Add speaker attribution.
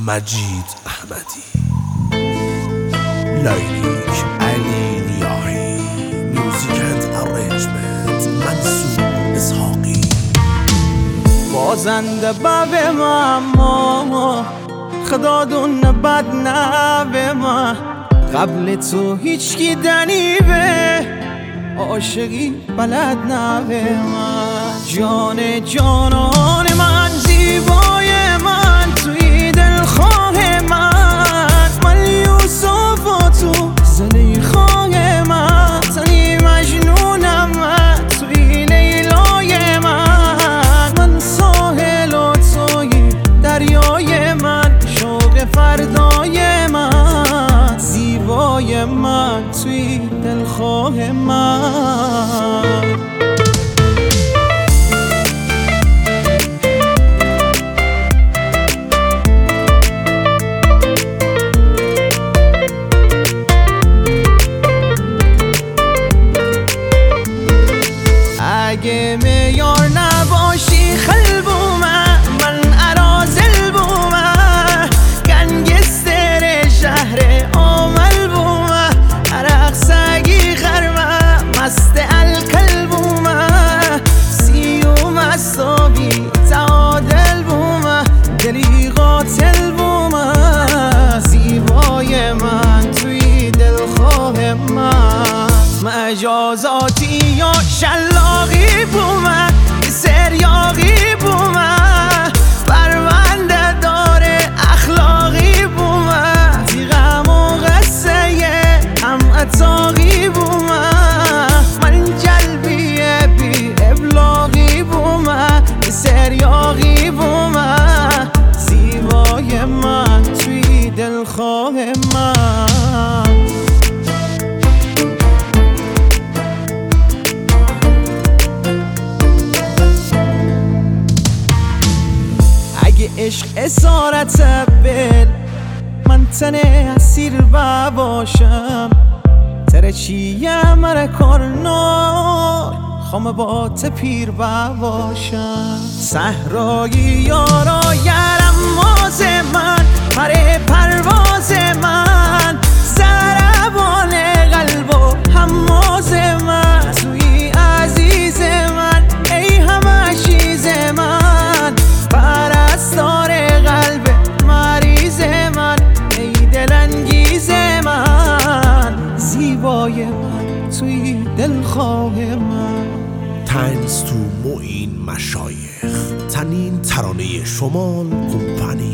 Speaker 1: مجید احمدی. لایلیک علی نیاهی میوزیک اند ارنجمنت منصور اسحاقی.
Speaker 2: بازنده بب ما خدا دون بد نبه ما. قبل تو هیچکی دنیبه عاشقی بلد نبه من جان جانان من توی دلخواه من. مجازاتی یا شلاقی عشق اسارت بل من تن اسیر باشم. تره چیه مره کار نار خام با پیر باشم. صحرایی یارا دلخواه من.
Speaker 1: تنز تو معین مشایخ. تنین ترانه شمال کمپانی